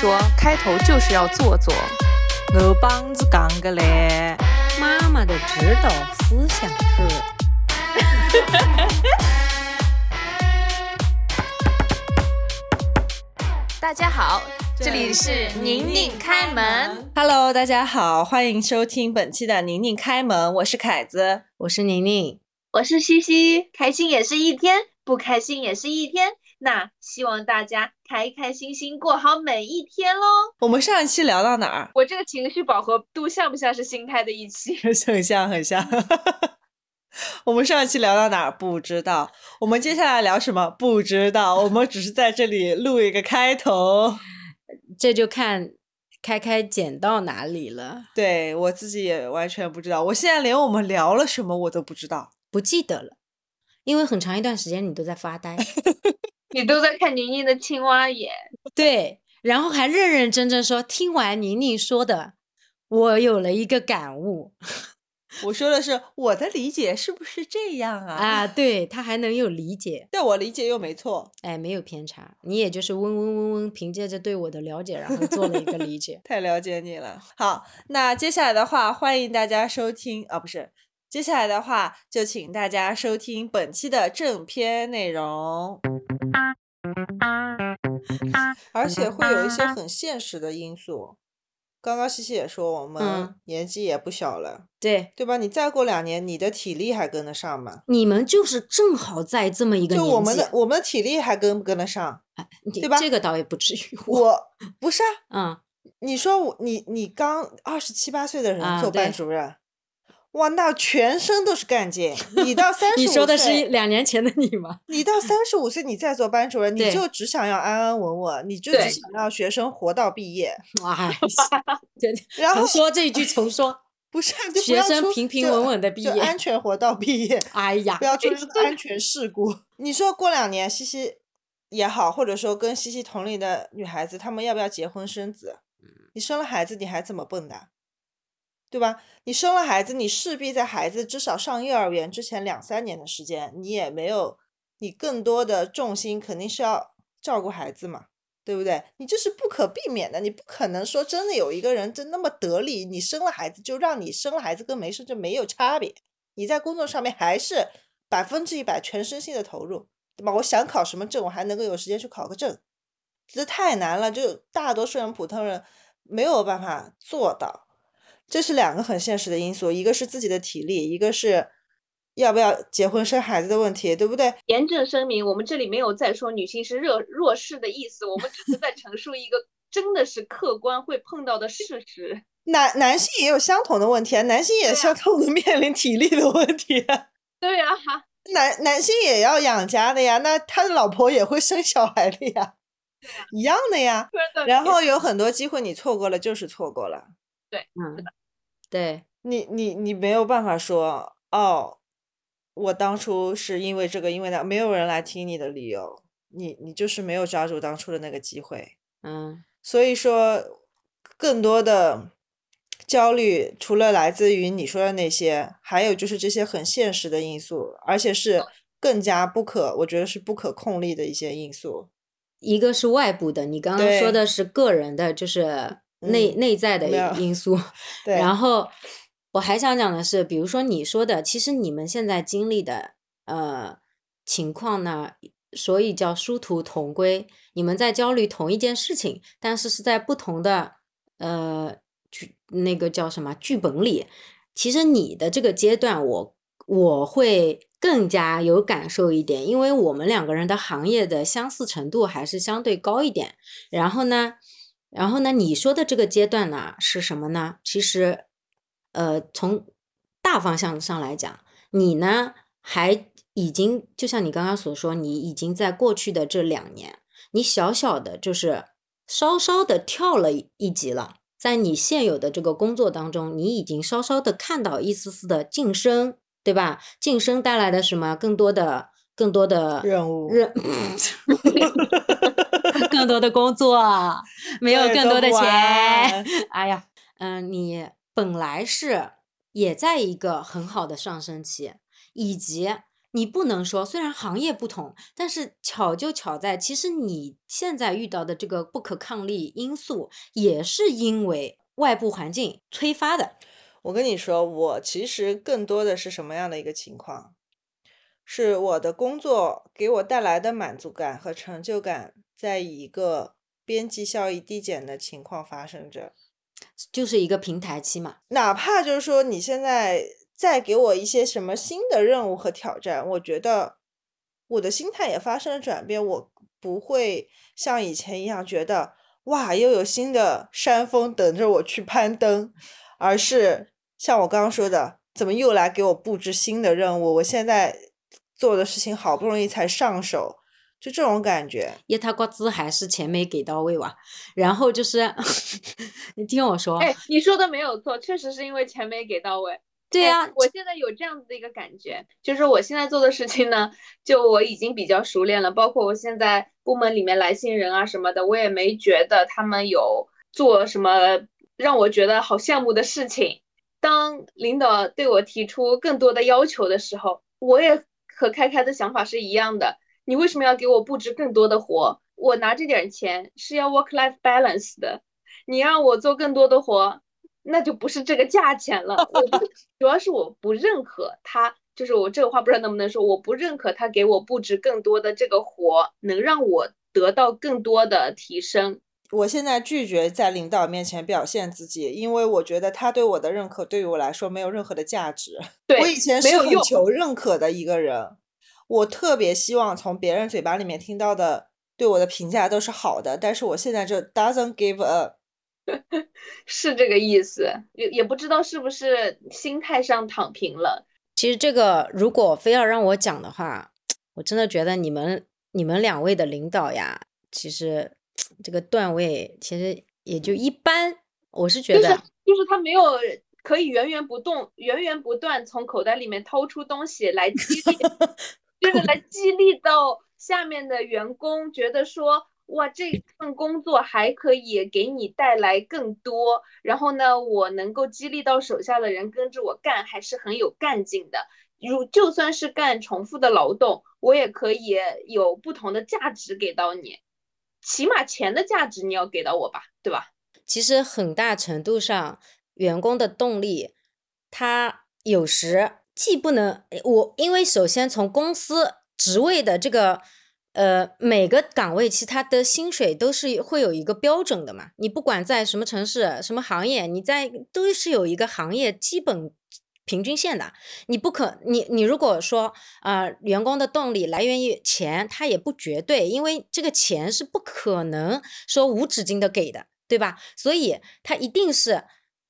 说开头就是要做做。我帮子讲个嘞，妈妈的指导思想是。大家好，这里是宁宁开门。Hello，大家好，欢迎收听本期的宁宁开门，我是凯子。我是宁宁，我是西西，开心也是一天，不开心也是一天。那希望大家开开心心过好每一天喽。我们上一期聊到哪儿？我这个情绪饱和度像不像是新开的一期？很像，很像。我们上一期聊到哪儿？不知道。我们接下来聊什么？不知道。我们只是在这里录一个开头。这就看开开剪到哪里了，对我自己也完全不知道，我现在连我们聊了什么我都不知道。不记得了，因为很长一段时间你都在发呆。你都在看宁宁的青蛙眼，对，然后还认认真真说，听完宁宁说的，我有了一个感悟我说的是我的理解是不是这样啊？啊，对他还能有理解，但我理解又没错。哎，没有偏差，你也就是嗡嗡嗡嗡，凭借着对我的了解，然后做了一个理解。太了解你了。好，那接下来的话，欢迎大家收听啊，不是，接下来的话就请大家收听本期的正片内容，而且会有一些很现实的因素。刚刚西西也说，我们嗯年纪也不小了，对，对吧？你再过两年，你的体力还跟得上吗？你们就是正好在这么一个年纪，就我们的我们的体力还跟不跟得上？你对吧这个倒也不至于，我，我不是啊，嗯，你说我你你刚二十七八岁的人啊做班主任，哇，那全身都是干劲。你到三十五你说的是岁，两年前的你吗？你到三十五岁，你再做班主任，你就只想要安安稳稳，你就只想要学生活到毕业。哎，对 然后重说这一句，重说。不是学生平平稳稳的毕业就安全活到毕业，哎呀不，要出安全事故。你说过两年西西也好，或者说跟西西同龄的女孩子，她们要不要结婚生子？你生了孩子，你还怎么蹦跶？对吧？你生了孩子，你势必在孩子至少上幼儿园之前两三年的时间，你也没有，你更多的重心肯定是要照顾孩子嘛，对不对？你这是不可避免的，你不可能说真的有一个人真那么得力，你生了孩子就让你生了孩子跟没生就没有差别，你在工作上面还是百分之一百全身心的投入，对吧？我想考什么证，我还能够有时间去考个证，这太难了，就大多数人普通人没有办法做到。这是两个很现实的因素，一个是自己的体力，一个是要不要结婚生孩子的问题，对不对？严正声明，我们这里没有在说女性是弱弱势的意思，我们只是在陈述一个真的是客观会碰到的事实。男男性也有相同的问题啊，男性也相同的面临体力的问题啊，对呀、男男性也要养家的呀，那他的老婆也会生小孩的呀，一样的呀。然后有很多机会你错过了就是错过了，嗯，对，你你你没有办法说哦，我当初是因为这个因为那，没有人来听你的理由，你你就是没有抓住当初的那个机会。嗯，所以说，更多的焦虑除了来自于你说的那些，还有就是这些很现实的因素，而且是更加不可，我觉得是不可控力的一些因素。一个是外部的，你刚刚说的是个人的，就是内、嗯内在的 因素。对，然后我还想讲的是，比如说你说的，其实你们现在经历的呃情况呢，所以叫殊途同归。你们在焦虑同一件事情，但是是在不同的呃剧那个叫什么剧本里。其实你的这个阶段我，我会更加有感受一点，因为我们两个人的行业的相似程度还是相对高一点。然后呢，然后呢，你说的这个阶段呢是什么呢？其实，呃，从大方向上来讲，你呢还已经就像你刚刚所说，你已经在过去的这两年，你小小的就是稍稍的跳了一一级了。在你现有的这个工作当中，你已经稍稍的看到一丝丝的晋升，对吧？晋升带来的什么？更多的、更多的任务任，更多的工作，没有更多的钱。哎呀，嗯、你本来是也在一个很好的上升期，以及你不能说，虽然行业不同，但是巧就巧在，其实你现在遇到的这个不可抗力因素，也是因为外部环境催发的。我跟你说，我其实更多的是什么样的一个情况？是我的工作给我带来的满足感和成就感，在一个边际效益递减的情况发生着，就是一个平台期嘛。哪怕就是说你现在再给我一些什么新的任务和挑战，我觉得我的心态也发生了转变，我不会像以前一样觉得哇又有新的山峰等着我去攀登，而是像我刚刚说的，怎么又来给我布置新的任务？我现在。做的事情好不容易才上手，就这种感觉。一他工资还是钱没给到位哇，然后就是 你听我说，哎，你说的没有错，确实是因为钱没给到位。对呀，我现在有这样子的一个感觉，就是我现在做的事情呢，就我已经比较熟练了，包括我现在部门里面来新人啊什么的，我也没觉得他们有做什么让我觉得好羡慕的事情。当领导对我提出更多的要求的时候，我也。和开开的想法是一样的，你为什么要给我布置更多的活？我拿这点钱是要 work life balance 的，你让我做更多的活，那就不是这个价钱了。我不，主要是我不认可他，就是我这个话不知道能不能说，我不认可他给我布置更多的这个活，能让我得到更多的提升。我现在拒绝在领导面前表现自己，因为我觉得他对我的认可对于我来说没有任何的价值。对我以前是很求认可的一个人，我特别希望从别人嘴巴里面听到的对我的评价都是好的，但是我现在就 doesn't give a，是这个意思，也也不知道是不是心态上躺平了。其实这个如果非要让我讲的话，我真的觉得你们你们两位的领导呀，其实。这个段位其实也就一般，我是觉得，就是他没有可以源源不动、源源不断从口袋里面掏出东西来激励，就是 来激励到下面的员工，觉得说哇，这份工作还可以给你带来更多，然后呢，我能够激励到手下的人跟着我干，还是很有干劲的。如就算是干重复的劳动，我也可以有不同的价值给到你。起码钱的价值你要给到我吧，对吧？其实很大程度上，员工的动力，他有时既不能我，因为首先从公司职位的这个，呃，每个岗位其他的薪水都是会有一个标准的嘛。你不管在什么城市、什么行业，你在都是有一个行业基本。平均线的，你不可，你你如果说啊，员工的动力来源于钱，它也不绝对，因为这个钱是不可能说无止境的给的，对吧？所以它一定是，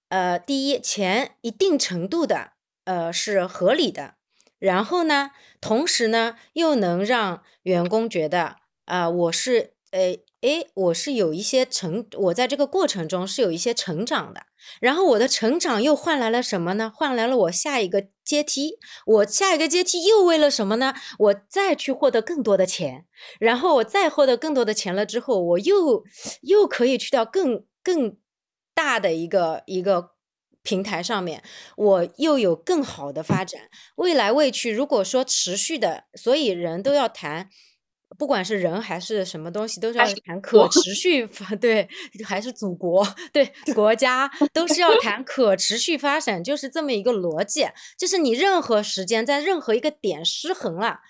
呃，第一，钱一定程度的，呃，是合理的，然后呢，同时呢，又能让员工觉得啊，我是，呃，诶，我是有一些成，我在这个过程中是有一些成长的。然后我的成长又换来了什么呢？换来了我下一个阶梯。我下一个阶梯又为了什么呢？我再去获得更多的钱。然后我再获得更多的钱了之后，我又又可以去到更更大的一个一个平台上面，我又有更好的发展。未来未去，如果说持续的，所以人都要谈。不管是人还是什么东西，都是要谈可持续发，对，还是祖国，对国家都是要谈可持续发展，就是这么一个逻辑。就是你任何时间在任何一个点失衡了，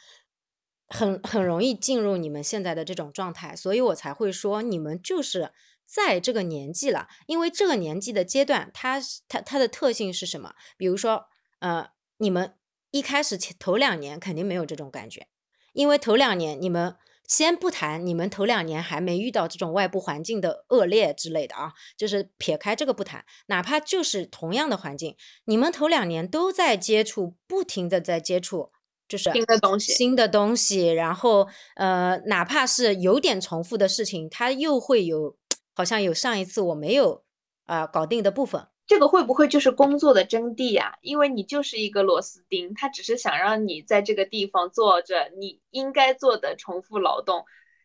很很容易进入你们现在的这种状态，所以我才会说你们就是在这个年纪了，因为这个年纪的阶段，它它它的特性是什么？比如说，呃，你们一开始前头两年肯定没有这种感觉。因为头两年你们先不谈，你们头两年还没遇到这种外部环境的恶劣之类的啊，就是撇开这个不谈，哪怕就是同样的环境，你们头两年都在接触，不停的在接触，就是新的东西，新的东西，然后呃，哪怕是有点重复的事情，它又会有，好像有上一次我没有啊搞定的部分。这个会不会就是工作的真谛呀？因为你就是一个螺丝钉，他只是想让你在这个地方做着你应该做的重复劳动。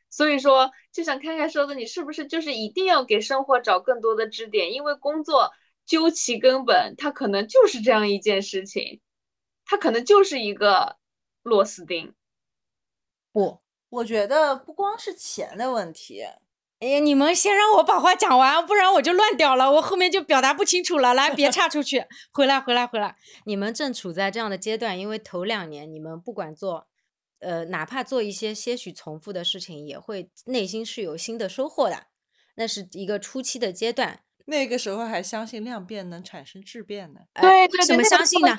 所以说，就想看看说的，你是不是就是一定要给生活找更多的支点？因为工作究其根本，它可能就是这样一件事情，它可能就是一个螺丝钉。不，我觉得不光是钱的问题。哎呀，你们先让我把话讲完，不然我就乱掉了，我后面就表达不清楚了。来，别岔出去，回来，回来，回来。你们正处在这样的阶段，因为头两年你们不管做，呃，哪怕做一些些许重复的事情，也会内心是有新的收获的。那是一个初期的阶段。那个时候还相信量变能产生质变呢。对，为什么相信呢？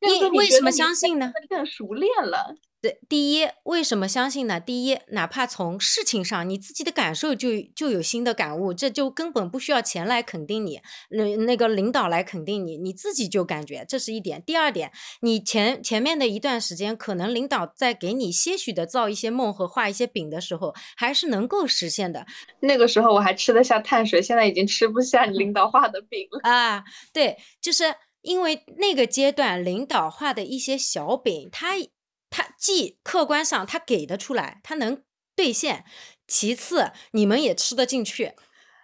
你为什么相信呢？更熟练了。对，第一，为什么相信呢？第一，哪怕从事情上，你自己的感受就就有新的感悟，这就根本不需要钱来肯定你，那那个领导来肯定你，你自己就感觉这是一点。第二点，你前前面的一段时间，可能领导在给你些许的造一些梦和画一些饼的时候，还是能够实现的。那个时候我还吃得下碳水，现在已经吃不下你领导画的饼了啊！对，就是因为那个阶段领导画的一些小饼，他。他既客观上他给得出来，他能兑现；其次你们也吃得进去。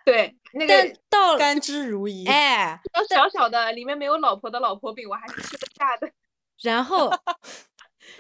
对，那个到甘之如饴。哎，小小的里面没有老婆的老婆饼，我还是吃得下的。然后，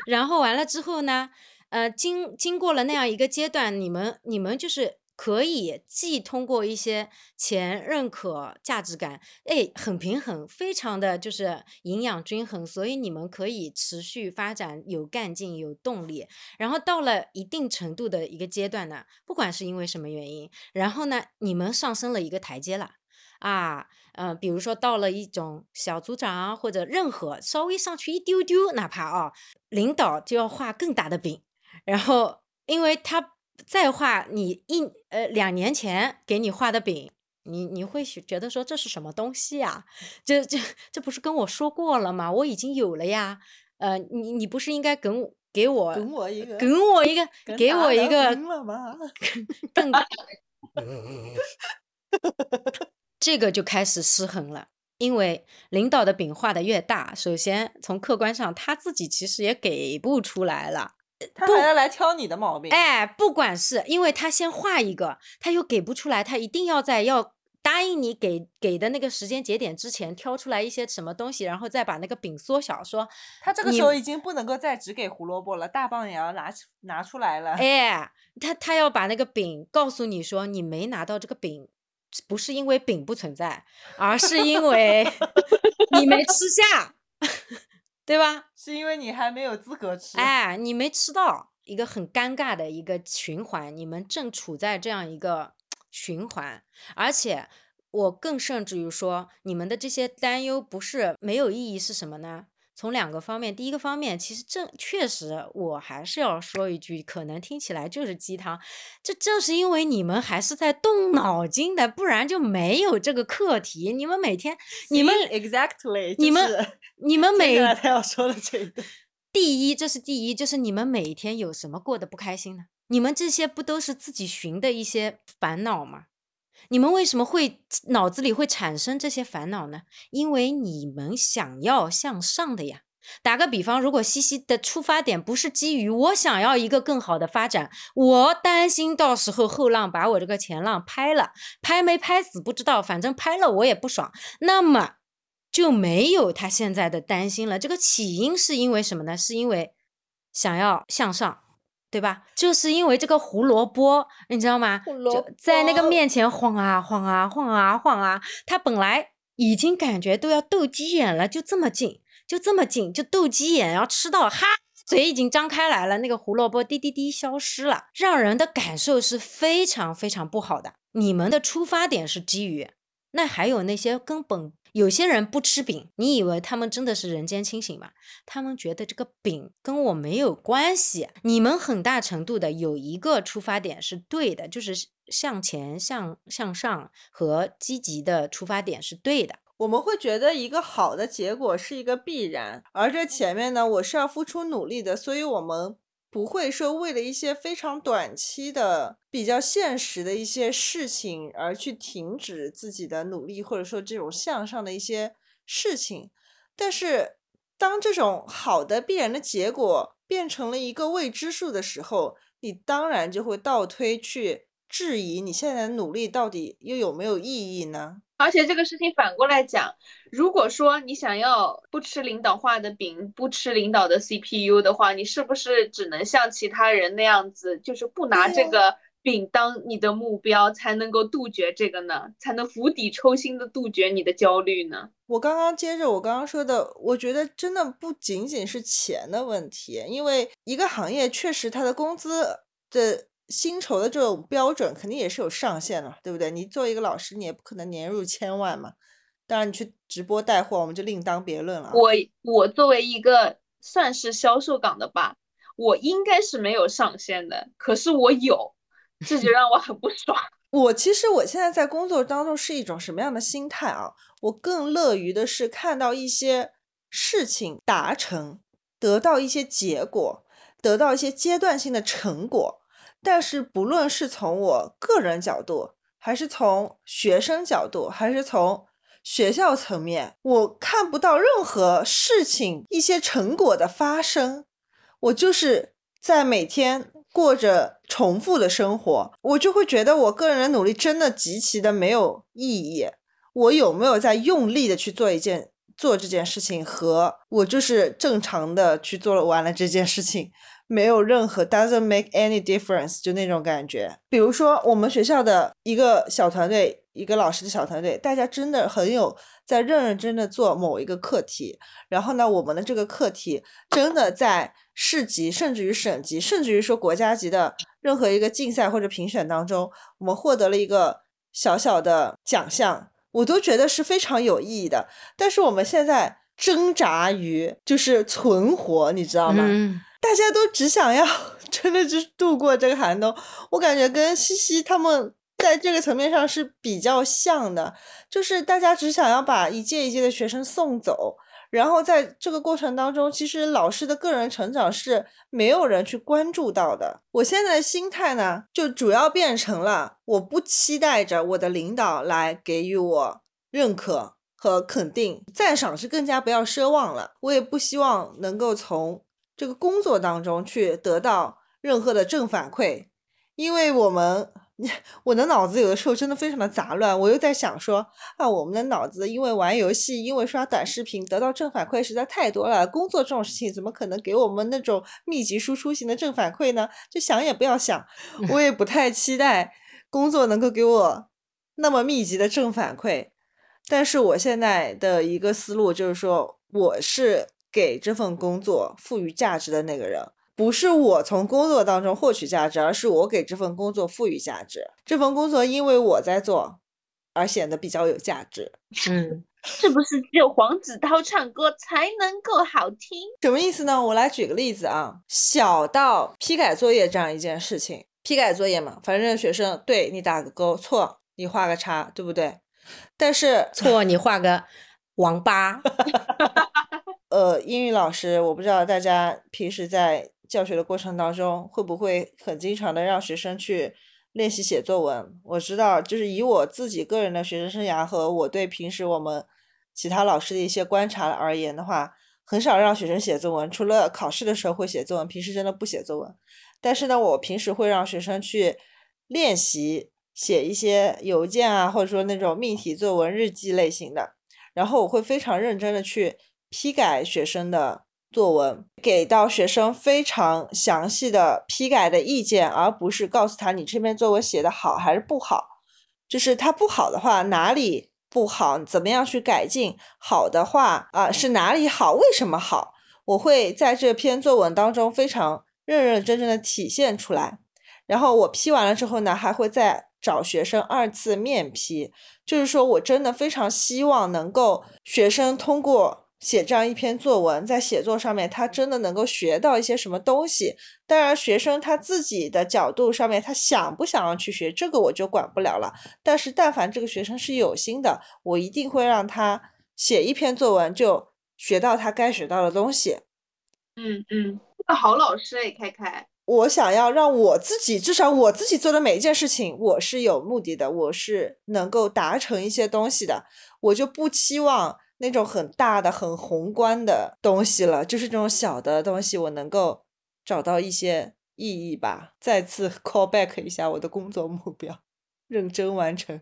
然后完了之后呢？呃，经经过了那样一个阶段，你们你们就是。可以既通过一些钱认可价值感，哎，很平衡，非常的就是营养均衡，所以你们可以持续发展，有干劲，有动力。然后到了一定程度的一个阶段呢，不管是因为什么原因，然后呢，你们上升了一个台阶了，啊，嗯，比如说到了一种小组长或者任何稍微上去一丢丢，哪怕啊，领导就要画更大的饼，然后因为他。再画你一呃两年前给你画的饼，你你会觉得说这是什么东西呀？这这这不是跟我说过了吗？我已经有了呀。呃，你你不是应该给我给我给我一个给我一个给我一个更 这个就开始失衡了，因为领导的饼画的越大，首先从客观上他自己其实也给不出来了。他还要来挑你的毛病，哎，不管是因为他先画一个，他又给不出来，他一定要在要答应你给给的那个时间节点之前挑出来一些什么东西，然后再把那个饼缩小，说他这个时候已经不能够再只给胡萝卜了，大棒也要拿拿出来了。哎，他他要把那个饼告诉你说，你没拿到这个饼，不是因为饼不存在，而是因为 你没吃下。对吧？是因为你还没有资格吃，哎，你没吃到，一个很尴尬的一个循环，你们正处在这样一个循环，而且我更甚至于说，你们的这些担忧不是没有意义，是什么呢？从两个方面，第一个方面，其实正确实，我还是要说一句，可能听起来就是鸡汤，这正是因为你们还是在动脑筋的，不然就没有这个课题。你们每天，你们 exactly，你们你们 每他要说的这个，第一，这是第一，就是你们每一天有什么过得不开心呢？你们这些不都是自己寻的一些烦恼吗？你们为什么会脑子里会产生这些烦恼呢？因为你们想要向上的呀。打个比方，如果西西的出发点不是基于我想要一个更好的发展，我担心到时候后浪把我这个前浪拍了，拍没拍死不知道，反正拍了我也不爽，那么就没有他现在的担心了。这个起因是因为什么呢？是因为想要向上。对吧？就是因为这个胡萝卜，你知道吗？就在那个面前晃啊晃啊晃啊晃啊，他本来已经感觉都要斗鸡眼了，就这么近，就这么近，就斗鸡眼，要吃到哈，嘴已经张开来了，那个胡萝卜滴滴滴消失了，让人的感受是非常非常不好的。你们的出发点是基于，那还有那些根本。有些人不吃饼，你以为他们真的是人间清醒吗？他们觉得这个饼跟我没有关系。你们很大程度的有一个出发点是对的，就是向前、向向上和积极的出发点是对的。我们会觉得一个好的结果是一个必然，而这前面呢，我是要付出努力的，所以我们。不会说为了一些非常短期的、比较现实的一些事情而去停止自己的努力，或者说这种向上的一些事情。但是，当这种好的必然的结果变成了一个未知数的时候，你当然就会倒推去质疑你现在的努力到底又有没有意义呢？而且这个事情反过来讲，如果说你想要不吃领导画的饼，不吃领导的 CPU 的话，你是不是只能像其他人那样子，就是不拿这个饼当你的目标，才能够杜绝这个呢？才能釜底抽薪的杜绝你的焦虑呢？我刚刚接着我刚刚说的，我觉得真的不仅仅是钱的问题，因为一个行业确实它的工资的。薪酬的这种标准肯定也是有上限的，对不对？你作为一个老师，你也不可能年入千万嘛。当然，你去直播带货，我们就另当别论了。我我作为一个算是销售岗的吧，我应该是没有上限的，可是我有，这就让我很不爽。我其实我现在在工作当中是一种什么样的心态啊？我更乐于的是看到一些事情达成，得到一些结果，得到一些阶段性的成果。但是，不论是从我个人角度，还是从学生角度，还是从学校层面，我看不到任何事情、一些成果的发生。我就是在每天过着重复的生活，我就会觉得我个人的努力真的极其的没有意义。我有没有在用力的去做一件做这件事情，和我就是正常的去做完了这件事情。没有任何 doesn't make any difference，就那种感觉。比如说，我们学校的一个小团队，一个老师的小团队，大家真的很有在认认真的做某一个课题。然后呢，我们的这个课题真的在市级，甚至于省级，甚至于说国家级的任何一个竞赛或者评选当中，我们获得了一个小小的奖项，我都觉得是非常有意义的。但是我们现在挣扎于就是存活，你知道吗？大家都只想要，真的就是度过这个寒冬。我感觉跟西西他们在这个层面上是比较像的，就是大家只想要把一届一届的学生送走，然后在这个过程当中，其实老师的个人成长是没有人去关注到的。我现在的心态呢，就主要变成了我不期待着我的领导来给予我认可和肯定，赞赏是更加不要奢望了。我也不希望能够从。这个工作当中去得到任何的正反馈，因为我们，我的脑子有的时候真的非常的杂乱。我又在想说，啊，我们的脑子因为玩游戏，因为刷短视频得到正反馈实在太多了。工作这种事情怎么可能给我们那种密集输出型的正反馈呢？就想也不要想。我也不太期待工作能够给我那么密集的正反馈。但是我现在的一个思路就是说，我是。给这份工作赋予价值的那个人，不是我从工作当中获取价值，而是我给这份工作赋予价值。这份工作因为我在做，而显得比较有价值。嗯，是不是只有黄子韬唱歌才能够好听？什么意思呢？我来举个例子啊，小到批改作业这样一件事情，批改作业嘛，反正学生对你打个勾，错你画个叉，对不对？但是错你画个王八。呃，英语老师，我不知道大家平时在教学的过程当中会不会很经常的让学生去练习写作文。我知道，就是以我自己个人的学生生涯和我对平时我们其他老师的一些观察而言的话，很少让学生写作文，除了考试的时候会写作文，平时真的不写作文。但是呢，我平时会让学生去练习写一些邮件啊，或者说那种命题作文、日记类型的，然后我会非常认真的去。批改学生的作文，给到学生非常详细的批改的意见，而不是告诉他你这篇作文写的好还是不好。就是他不好的话，哪里不好，怎么样去改进？好的话啊，是哪里好？为什么好？我会在这篇作文当中非常认认真真的体现出来。然后我批完了之后呢，还会再找学生二次面批。就是说我真的非常希望能够学生通过。写这样一篇作文，在写作上面，他真的能够学到一些什么东西？当然，学生他自己的角度上面，他想不想要去学，这个我就管不了了。但是，但凡这个学生是有心的，我一定会让他写一篇作文，就学到他该学到的东西。嗯嗯，个好老师哎，开开。我想要让我自己，至少我自己做的每一件事情，我是有目的的，我是能够达成一些东西的，我就不期望。那种很大的、很宏观的东西了，就是这种小的东西，我能够找到一些意义吧。再次 call back 一下我的工作目标，认真完成。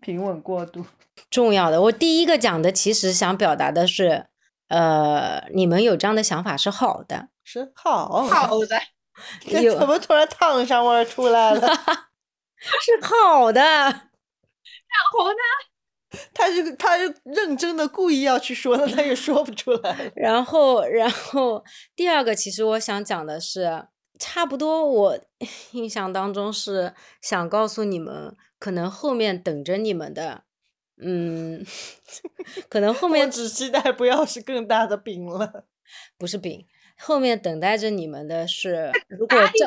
平稳过渡。重要的。我第一个讲的其实想表达的是，呃，你们有这样的想法是好的，是好，好的，你怎么突然烫伤味儿出来了？是好的。好的，他就他就认真的故意要去说的，他也说不出来。然后，然后第二个，其实我想讲的是，差不多我印象当中是想告诉你们，可能后面等着你们的，嗯，可能后面只期待不要是更大的饼了。不是饼，后面等待着你们的是，如果哪里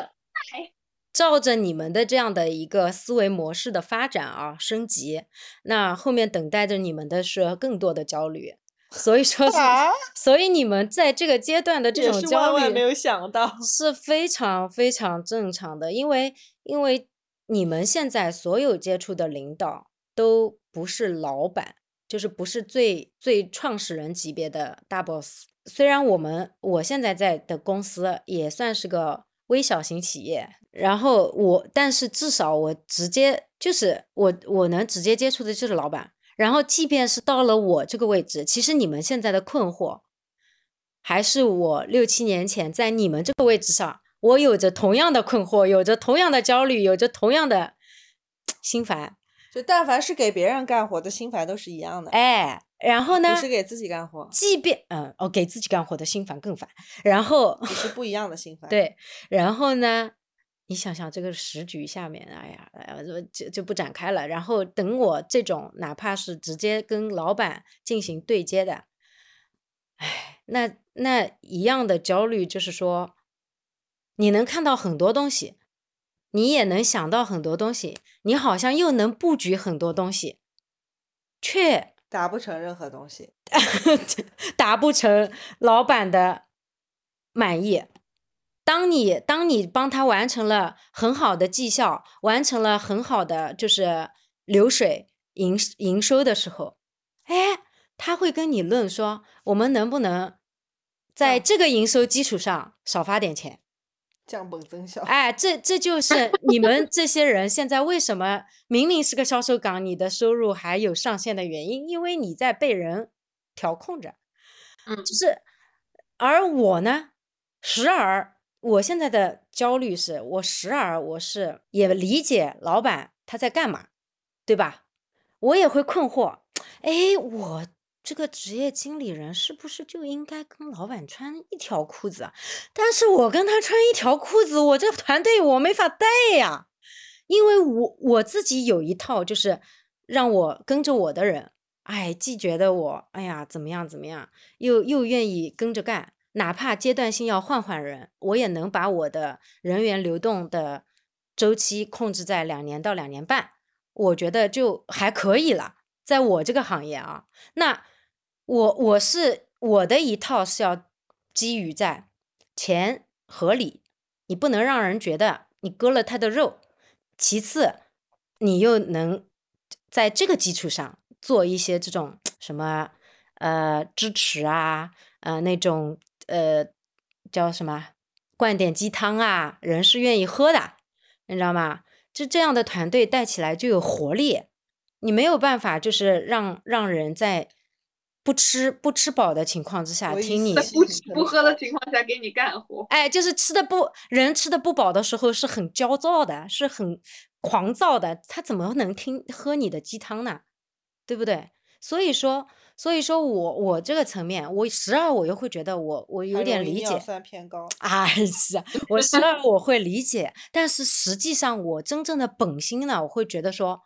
照照着你们的这样的一个思维模式的发展啊升级，那后面等待着你们的是更多的焦虑。所以说 所以你们在这个阶段的这种焦虑万万没有想到，是非常非常正常的，因为因为你们现在所有接触的领导都不是老板，就是不是最最创始人级别的大 boss。虽然我们我现在在的公司也算是个微小型企业，然后我但是至少我直接就是我我能直接接触的就是老板。然后，即便是到了我这个位置，其实你们现在的困惑，还是我六七年前在你们这个位置上，我有着同样的困惑，有着同样的焦虑，有着同样的心烦。就但凡是给别人干活的心烦都是一样的，哎，然后呢不，是给自己干活，即便嗯哦，给自己干活的心烦更烦。然后只是不一样的心烦。对，然后呢，你想想这个时局下面，哎呀，哎呀，就就就不展开了。然后等我这种哪怕是直接跟老板进行对接的，哎，那那一样的焦虑，就是说，你能看到很多东西，你也能想到很多东西，你好像又能布局很多东西，却达不成任何东西。达不成老板的满意。当你当你帮他完成了很好的绩效，完成了很好的就是流水营营收的时候，哎，他会跟你论说，我们能不能在这个营收基础上少发点钱？降本增效。哎，这这就是你们这些人现在为什么明明是个销售岗，你的收入还有上限的原因，因为你在被人调控着。嗯就是，而我呢，时而我现在的焦虑是，我时而我是也理解老板他在干嘛，对吧？我也会困惑，哎，我这个职业经理人是不是就应该跟老板穿一条裤子啊？但是我跟他穿一条裤子，我这团队我没法带呀，因为我我自己有一套，就是让我跟着我的人，哎，既觉得我哎呀怎么样怎么样，又又愿意跟着干，哪怕阶段性要换换人，我也能把我的人员流动的周期控制在两年到两年半，我觉得就还可以了。在我这个行业啊，那我我是我的一套是要基于在钱合理，你不能让人觉得你割了他的肉。其次，你又能在这个基础上做一些这种什么呃支持啊，呃那种呃叫什么灌点鸡汤啊，人是愿意喝的，你知道吗？就这样的团队带起来就有活力。你没有办法，就是让让人在不吃不吃饱的情况之下听你不吃不喝的情况下给你干活，哎，就是吃的不人吃的不饱的时候是很焦躁的，是很狂躁的，他怎么能听喝你的鸡汤呢？对不对？所以说，所以说我我这个层面，我时而我又会觉得我我有点理解，尿酸偏高。啊，是啊，我时而我会理解，但是实际上我真正的本心呢，我会觉得说，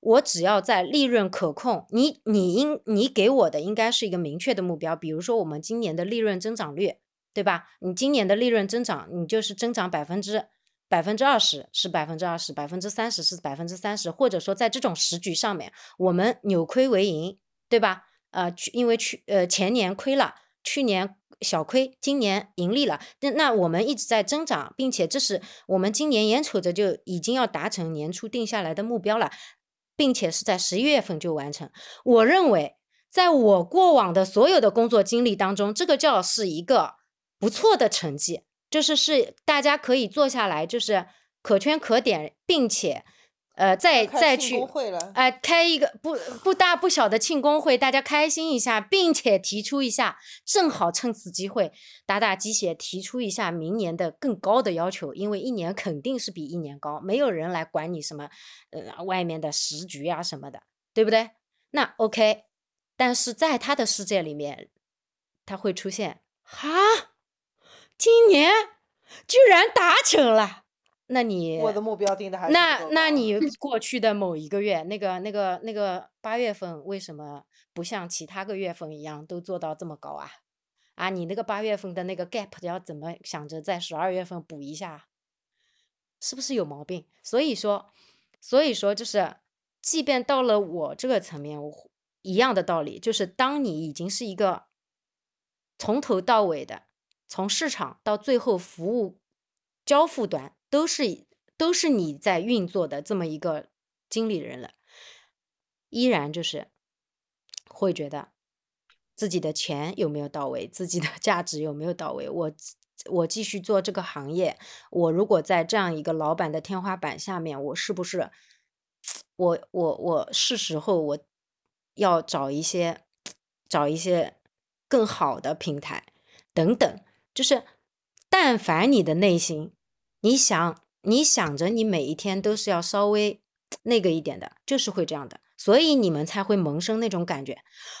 我只要在利润可控，你你应你给我的应该是一个明确的目标，比如说我们今年的利润增长率，对吧？你今年的利润增长，你就是增长百分之百分之二十是百分之二十，百分之三十是百分之三十，或者说在这种时局上面，我们扭亏为盈，对吧？呃，去因为去呃前年亏了，去年小亏，今年盈利了，那那我们一直在增长，并且这是我们今年眼瞅着就已经要达成年初定下来的目标了，并且是在十一月份就完成。我认为，在我过往的所有的工作经历当中，这个叫是一个不错的成绩，就是是大家可以坐下来，就是可圈可点，并且呃，再再去哎、开一个不不大不小的庆功会，大家开心一下，并且提出一下，正好趁此机会打打鸡血，提出一下明年的更高的要求，因为一年肯定是比一年高，没有人来管你什么，呃，外面的时局啊什么的，对不对？那 OK，但是在他的世界里面，他会出现哈，今年居然达成了，那你我的目标定的还那那你过去的某一个月，那个那个那个八月份为什么不像其他个月份一样都做到这么高啊？啊，你那个八月份的那个 gap 要怎么想着在十二月份补一下？是不是有毛病？所以说，所以说就是，即便到了我这个层面，我一样的道理，就是当你已经是一个从头到尾的，从市场到最后服务交付端都是都是你在运作的这么一个经理人了，依然就是会觉得自己的钱有没有到位，自己的价值有没有到位，我我继续做这个行业，我如果在这样一个老板的天花板下面，我是不是我我我是时候我要找一些找一些更好的平台等等，就是但凡你的内心，你想你想着你每一天都是要稍微那个一点的，就是会这样的，所以你们才会萌生那种感觉，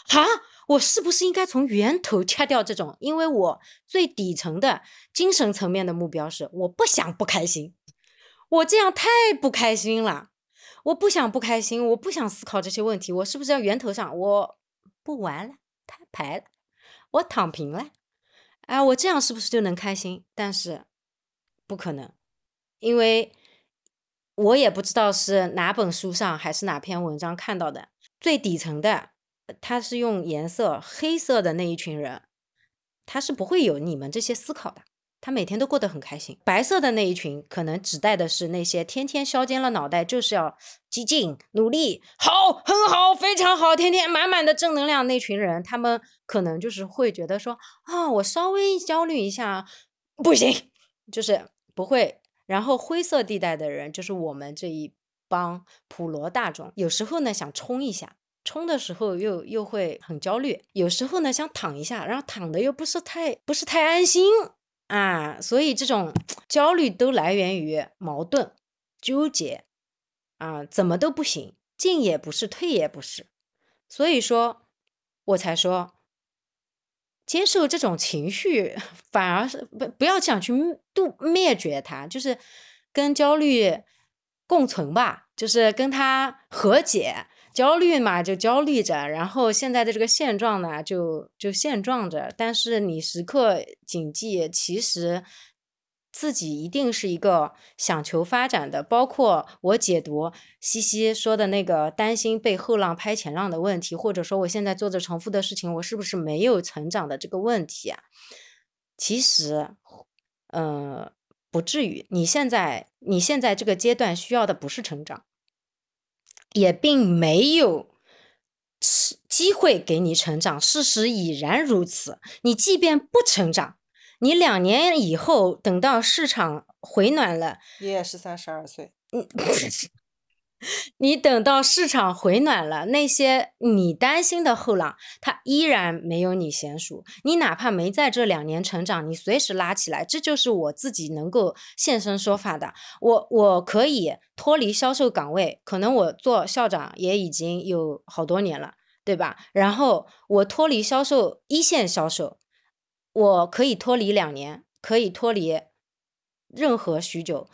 哈，我是不是应该从源头 掐掉这种？因为我最底层的精神层面的目标是，我不想不开心，我这样太不开心了，我不想不开心，我不想思考这些问题，我是不是要源头上我不玩了，摊牌了，我躺平了？啊，我这样是不是就能开心？但是不可能，因为我也不知道是哪本书上还是哪篇文章看到的，最底层的，他是用颜色黑色的那一群人，他是不会有你们这些思考的。他每天都过得很开心。白色的那一群，可能指代的是那些天天削尖了脑袋就是要激进、努力、好、很好、非常好，天天满满的正能量那群人，他们可能就是会觉得说啊，我稍微焦虑一下不行，就是不会。然后灰色地带的人，就是我们这一帮普罗大众，有时候呢想冲一下。冲的时候又又会很焦虑，有时候呢想躺一下，然后躺的又不是太不是太安心，啊，所以这种焦虑都来源于矛盾、纠结，啊，怎么都不行，进也不是，退也不是，所以说，我才说，接受这种情绪，反而是不不要想去度灭绝它，就是跟焦虑共存吧，就是跟它和解。焦虑嘛，就焦虑着，然后现在的这个现状呢，就就现状着。但是你时刻谨记，其实自己一定是一个想求发展的。包括我解读西西说的那个担心被后浪拍前浪的问题，或者说我现在做着重复的事情，我是不是没有成长的这个问题啊？其实，呃，不至于。你现在你现在这个阶段需要的不是成长。也并没有是机会给你成长，事实已然如此。你即便不成长，你两年以后等到市场回暖了，你也是三十二岁，嗯，你等到市场回暖了，那些你担心的后浪，它依然没有你娴熟。你哪怕没在这两年成长，你随时拉起来，这就是我自己能够现身说法的。我我可以脱离销售岗位，可能我做校长也已经有好多年了，对吧？然后我脱离销售一线销售，我可以脱离两年，可以脱离任何许久。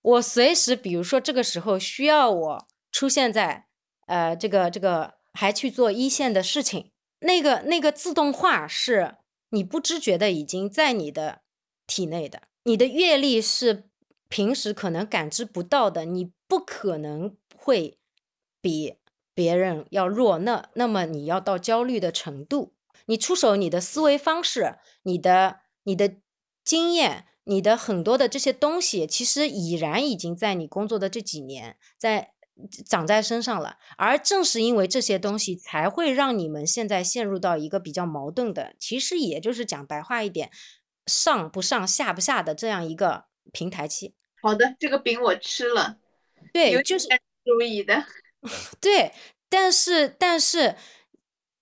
我随时，比如说这个时候需要我出现在，呃，这个这个还去做一线的事情，那个那个自动化是你不知觉的已经在你的体内的，你的阅历是平时可能感知不到的，你不可能会比别人要弱，那那么你要到焦虑的程度，你出手你的思维方式，你的你的经验。你的很多的这些东西，其实已然已经在你工作的这几年在长在身上了，而正是因为这些东西，才会让你们现在陷入到一个比较矛盾的，其实也就是讲白话一点，上不上下不下的这样一个平台期。好的，这个饼我吃了，对，就是注意的。对，但是但是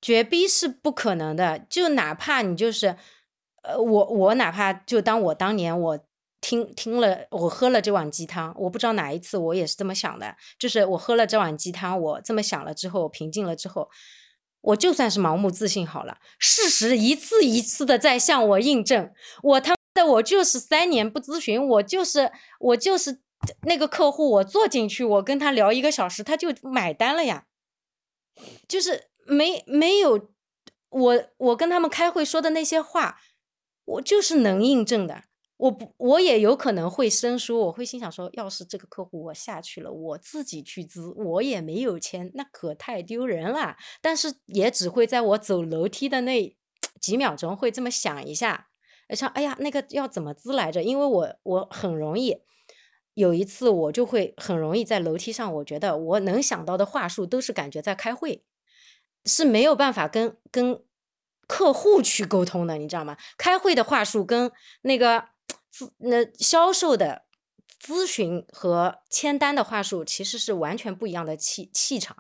绝逼是不可能的。就哪怕你就是，呃，我我哪怕就当我当年我听听了，我喝了这碗鸡汤，我不知道哪一次我也是这么想的，就是我喝了这碗鸡汤，我这么想了之后，平静了之后。我就算是盲目自信好了，事实一次一次的在向我印证，我他妈的我就是三年不咨询，我就是我就是那个客户，我坐进去，我跟他聊一个小时，他就买单了呀。就是没没有我我跟他们开会说的那些话，我就是能印证的。我不我也有可能会生疏，我会心想说，要是这个客户我下去了，我自己去咨，我也没有签，那可太丢人了。但是也只会在我走楼梯的那几秒钟会这么想一下，想哎呀那个要怎么咨来着？因为我我很容易。有一次，我就会很容易在楼梯上，我觉得我能想到的话术都是感觉在开会，是没有办法跟跟客户去沟通的，你知道吗？开会的话术跟那个那销售的咨询和签单的话术其实是完全不一样的气气场。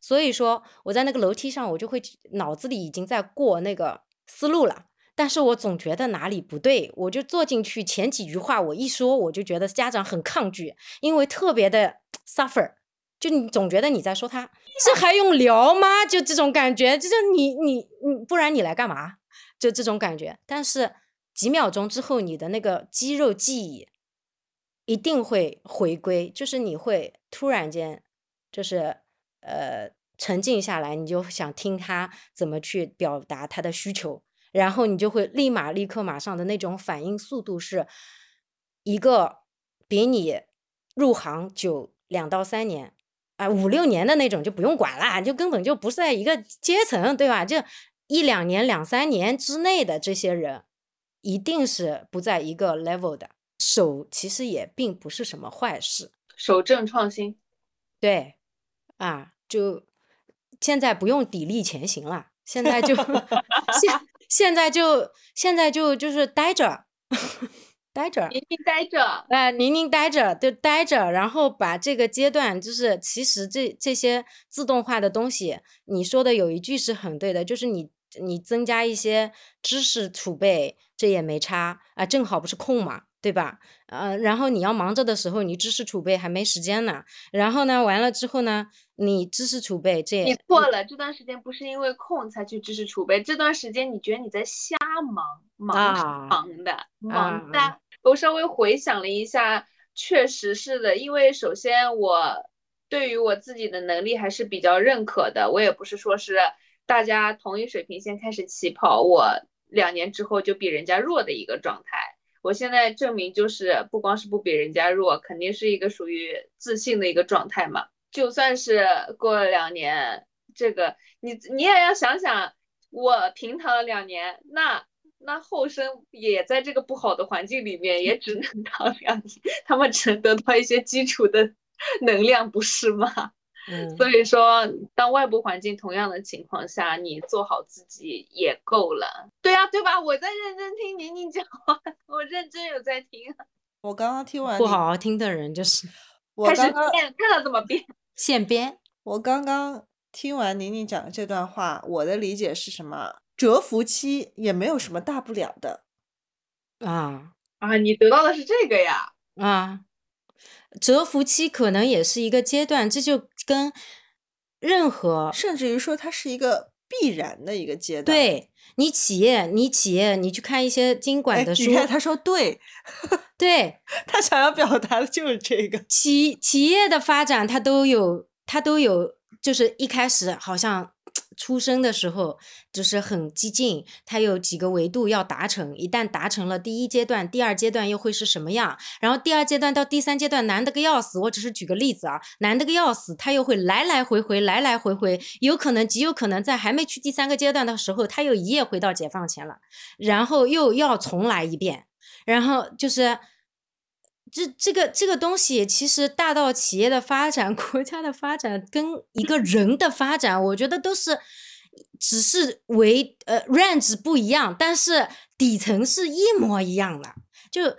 所以说，我在那个楼梯上，我就会脑子里已经在过那个思路了。但是我总觉得哪里不对，我就坐进去前几句话我一说，我就觉得家长很抗拒，因为特别的 suffer，就你总觉得你在说他，这还用聊吗？就这种感觉，就是你你你，不然你来干嘛？就这种感觉。但是几秒钟之后，你的那个肌肉记忆一定会回归，就是你会突然间就是呃沉静下来，你就想听他怎么去表达他的需求。然后你就会立马、立刻、马上的那种反应速度是，一个比你入行久两到三年啊、五六年的那种就不用管了，就根本就不是在一个阶层，对吧？就一两年、两三年之内的这些人，一定是不在一个 level 的。守其实也并不是什么坏事，守正创新，对，啊，就现在不用砥砺前行了，现在就 现。现在就现在就就是待着，待着，宁宁待着，哎、呃，宁宁待着，就待着，然后把这个阶段，就是其实这这些自动化的东西，你说的有一句是很对的，就是你你增加一些知识储备，这也没差啊，正好不是空嘛。对吧？呃，然后你要忙着的时候，你知识储备还没时间呢。然后呢，完了之后呢，你知识储备这你错了。这段时间不是因为空才去知识储备，这段时间你觉得你在瞎忙，忙是忙的，啊、忙的。啊、我稍微回想了一下，确实是的。因为首先我对于我自己的能力还是比较认可的，我也不是说是大家同一水平线开始起跑，我两年之后就比人家弱的一个状态。我现在证明就是不光是不比人家弱，肯定是一个属于自信的一个状态嘛。就算是过了两年，这个你你也要想想，我平躺了两年，那那后生也在这个不好的环境里面，也只能躺两年，他们只能得到一些基础的 能量，不是吗？嗯，所以说，当外部环境同样的情况下，你做好自己也够了。对呀、啊，对吧？我在认真听宁宁讲话，我认真有在听。我刚刚听完不好好听的人就是开始我刚刚变，看到怎么变。现编。我刚刚听完宁宁讲的这段话，我的理解是什么？蛰伏期也没有什么大不了的。啊啊，你得到的是这个呀？啊，蛰伏期可能也是一个阶段，这就跟任何甚至于说它是一个必然的一个阶段。对你企业，你企业，你去看一些经管哎，的书，你看他说对，对 他想要表达的就是这个。企企业的发展，它都有，它都有，就是一开始好像出生的时候就是很激进，它有几个维度要达成，一旦达成了第一阶段，第二阶段又会是什么样？然后第二阶段到第三阶段难得个要死，我只是举个例子啊，难得个要死，它又会来来回回，来来回回，有可能极有可能在还没去第三个阶段的时候，它又一夜回到解放前了，然后又要重来一遍，然后就是。这这个这个东西，其实大到企业的发展、国家的发展，跟一个人的发展，我觉得都是只是为呃 range 不一样，但是底层是一模一样的。就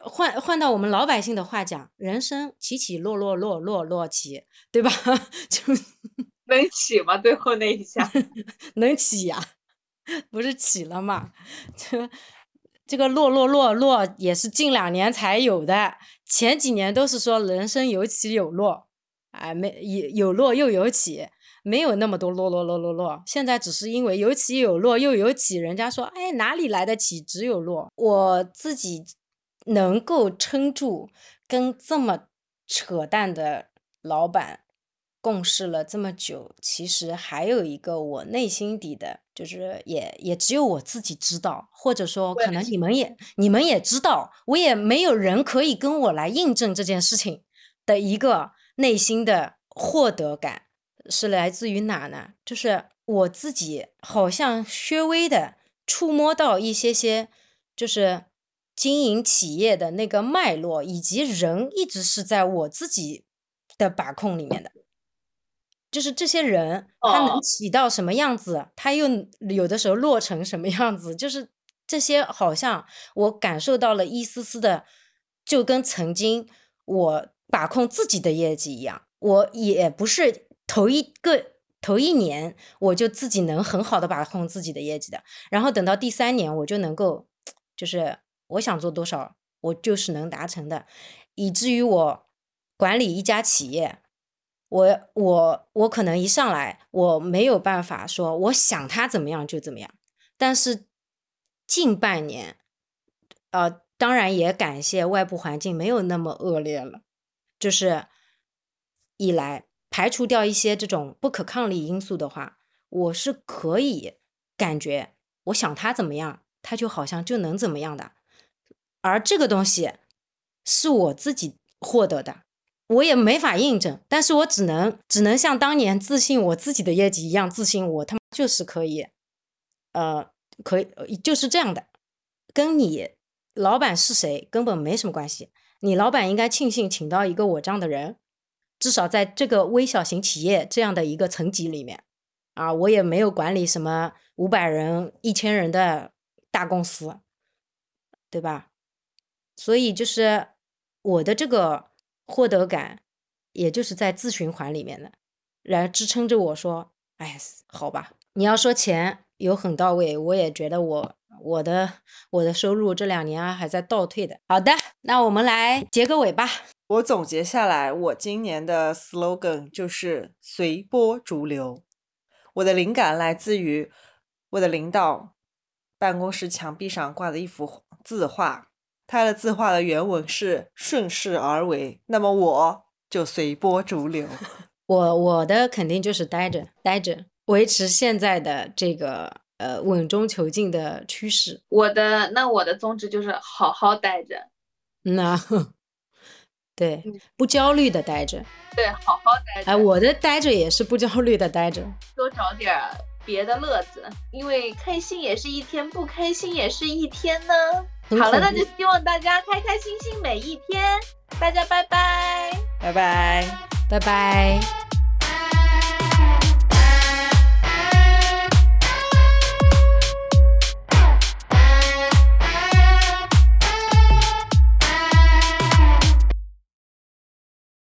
换换到我们老百姓的话讲，人生起起落落落落落起，对吧？就能起吗？最后那一下 能起呀，不是起了吗？这这个落落落落也是近两年才有的，前几年都是说人生有起有落，哎，没有有落又有起。没有那么多落落落落落，现在只是因为有起有落又有起，人家说，哎，哪里来的起，只有落。我自己能够撑住，跟这么扯淡的老板共事了这么久，其实还有一个我内心底的，就是也也只有我自己知道，或者说可能你们也你们也知道，我也没有人可以跟我来印证这件事情的一个内心的获得感。是来自于哪呢？就是我自己好像稍微的触摸到一些些，就是经营企业的那个脉络，以及人一直是在我自己的把控里面的。就是这些人他能起到什么样子，他又有的时候落成什么样子，就是这些好像我感受到了一丝丝的，就跟曾经我把控自己的业绩一样，我也不是。头一个头一年，我就自己能很好的把控自己的业绩的，然后等到第三年，我就能够，就是我想做多少，我就是能达成的，以至于我管理一家企业，我我我可能一上来我没有办法说我想他怎么样就怎么样，但是近半年，呃，当然也感谢外部环境没有那么恶劣了，就是一来。排除掉一些这种不可抗力因素的话，我是可以感觉，我想他怎么样，他就好像就能怎么样的。而这个东西是我自己获得的，我也没法印证，但是我只能只能像当年自信我自己的业绩一样自信，我他妈就是可以，呃，可以就是这样的，跟你老板是谁根本没什么关系。你老板应该庆幸请到一个我这样的人。至少在这个微小型企业这样的一个层级里面，啊，我也没有管理什么五百人、一千人的大公司，对吧？所以就是我的这个获得感，也就是在自循环里面的，来支撑着我说，哎，好吧，你要说钱有很到位，我也觉得我我的我的收入这两年啊还在倒退的。好的，那我们来结个尾吧。我总结下来，我今年的 slogan 就是随波逐流。我的灵感来自于我的领导办公室墙壁上挂的一幅字画，他的字画的原文是顺势而为。那么我就随波逐流。我我的肯定就是待着待着，维持现在的这个呃稳中求进的趋势。我的那我的宗旨就是好好待着。那。对，不焦虑的待着，对，好好待着。哎，我的待着也是不焦虑的待着，多找点别的乐子，因为开心也是一天，不开心也是一天呢。好了，那就希望大家开开心心每一天。大家拜拜，拜拜，拜拜。